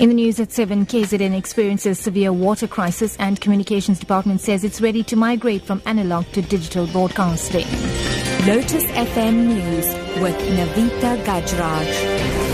In the news at 7, KZN experiences severe water crisis and Communications Department says it's ready to migrate from analog to digital broadcasting. Lotus FM News with Navita Gajraj.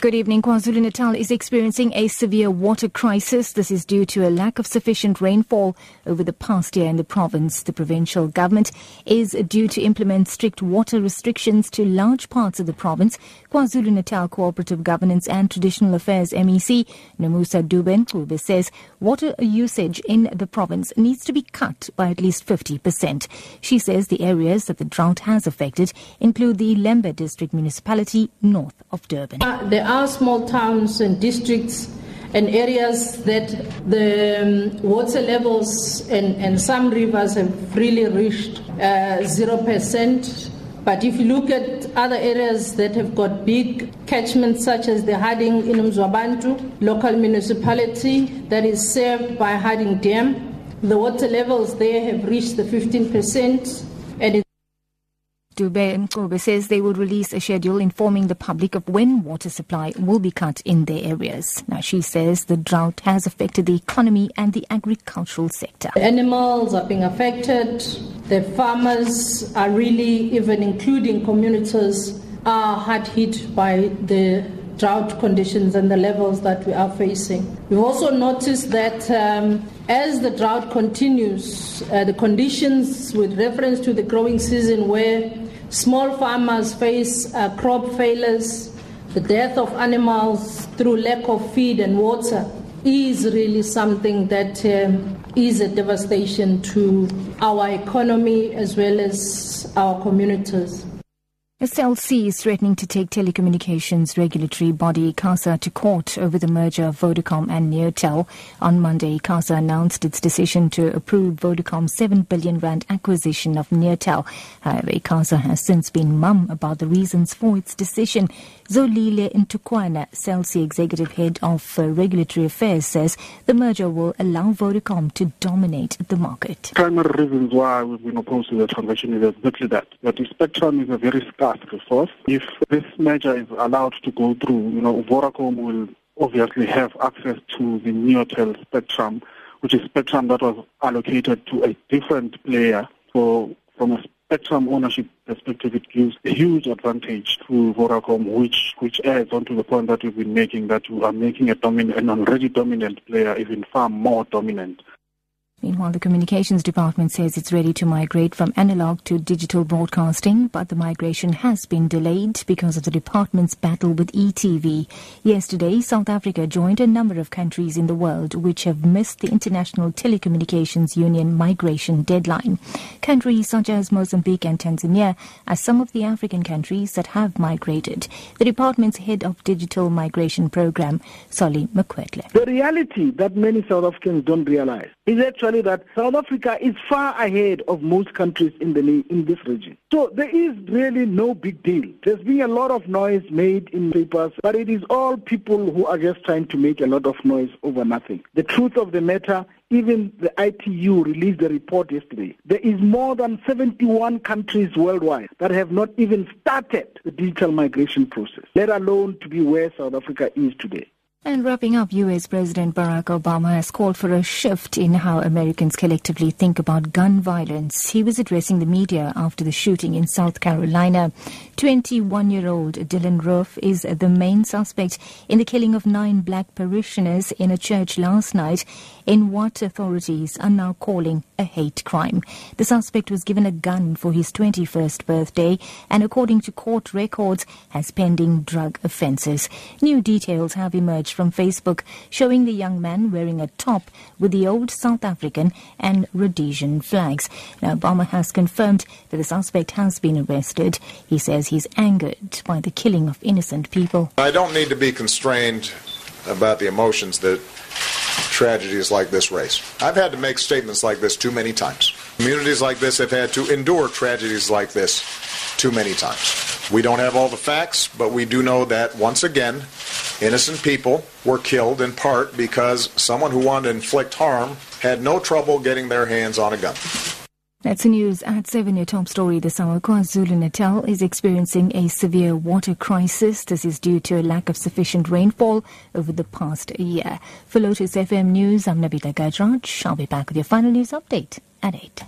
Good evening. KwaZulu Natal is experiencing a severe water crisis. This is due to a lack of sufficient rainfall over the past year in the province. The provincial government is due to implement strict water restrictions to large parts of the province. KwaZulu Natal Cooperative Governance and Traditional Affairs MEC Nomusa Dube says water usage in the province needs to be cut by at least 50%. She says the areas that the drought has affected include the Lembe district municipality north of Durban. Uh, are small towns and districts and areas that the um, water levels and, and some rivers have really reached uh, 0%. But if you look at other areas that have got big catchments, such as the Harding in Umuziwabantu local municipality that is served by Harding Dam, the water levels there have reached the 15%. And Dube-Ncube says they will release a schedule informing the public of when water supply will be cut in their areas. Now, she says the drought has affected the economy and the agricultural sector. The animals are being affected. The farmers are really, even including communities, are hard hit by the drought conditions and the levels that we are facing. We've also noticed that um, as the drought continues, uh, the conditions with reference to the growing season where Small farmers face uh, crop failures, the death of animals through lack of feed and water is really something that um, is a devastation to our economy as well as our communities. C is threatening to take telecommunications regulatory body ICASA to court over the merger of Vodacom and Neotel. On Monday, ICASA announced its decision to approve Vodacom's 7 billion rand acquisition of Neotel. However, ICASA has since been mum about the reasons for its decision. Zolile Ntukwana, Cell C executive head of uh, regulatory affairs, says the merger will allow Vodacom to dominate the market. The Primary reasons why we've been opposed to the transaction is exactly that. That the spectrum is a very scarce If this measure is allowed to go through, you know, Vodacom will obviously have access to the Neotel spectrum, which is spectrum that was allocated to a different player. So from a spectrum ownership perspective, it gives a huge advantage to Vodacom, which which adds on to the point that we've been making that we are making a dominant, an already dominant player even far more dominant. Meanwhile, the Communications Department says it's ready to migrate from analog to digital broadcasting, but the migration has been delayed because of the department's battle with ETV. Yesterday, South Africa joined a number of countries in the world which have missed the International Telecommunications Union migration deadline. Countries such as Mozambique and Tanzania are some of the African countries that have migrated. The department's head of digital migration program, Solly Mokoetle. The reality that many South Africans don't realize is actually actually that South Africa is far ahead of most countries in the in this region. So there is really no big deal. There's been a lot of noise made in papers, but it is all people who are just trying to make a lot of noise over nothing. The truth of the matter even the ITU released a report yesterday. There is more than 71 countries worldwide that have not even started the digital migration process, let alone to be where South Africa is today. And wrapping up, US President Barack Obama has called for a shift in how Americans collectively think about gun violence. He was addressing the media after the shooting in South Carolina. 21 year old Dylann Roof is the main suspect in the killing of nine black parishioners in a church last night in what authorities are now calling a hate crime. The suspect was given a gun for his 21st birthday and, according to court records, has pending drug offences. New details have emerged from Facebook showing the young man wearing a top with the old South African and Rhodesian flags. Now, Obama has confirmed that the suspect has been arrested. He says he's angered by the killing of innocent people. I don't need to be constrained about the emotions that tragedies like this raise. I've had to make statements like this too many times. Communities like this have had to endure tragedies like this too many times. We don't have all the facts, but we do know that once again, innocent people were killed in part because someone who wanted to inflict harm had no trouble getting their hands on a gun. That's the news at 7. Your top story this hour. KwaZulu-Natal is experiencing a severe water crisis. This is due to a lack of sufficient rainfall over the past year. For Lotus FM News, I'm Nabila Gajraj. I'll be back with your final news update at 8.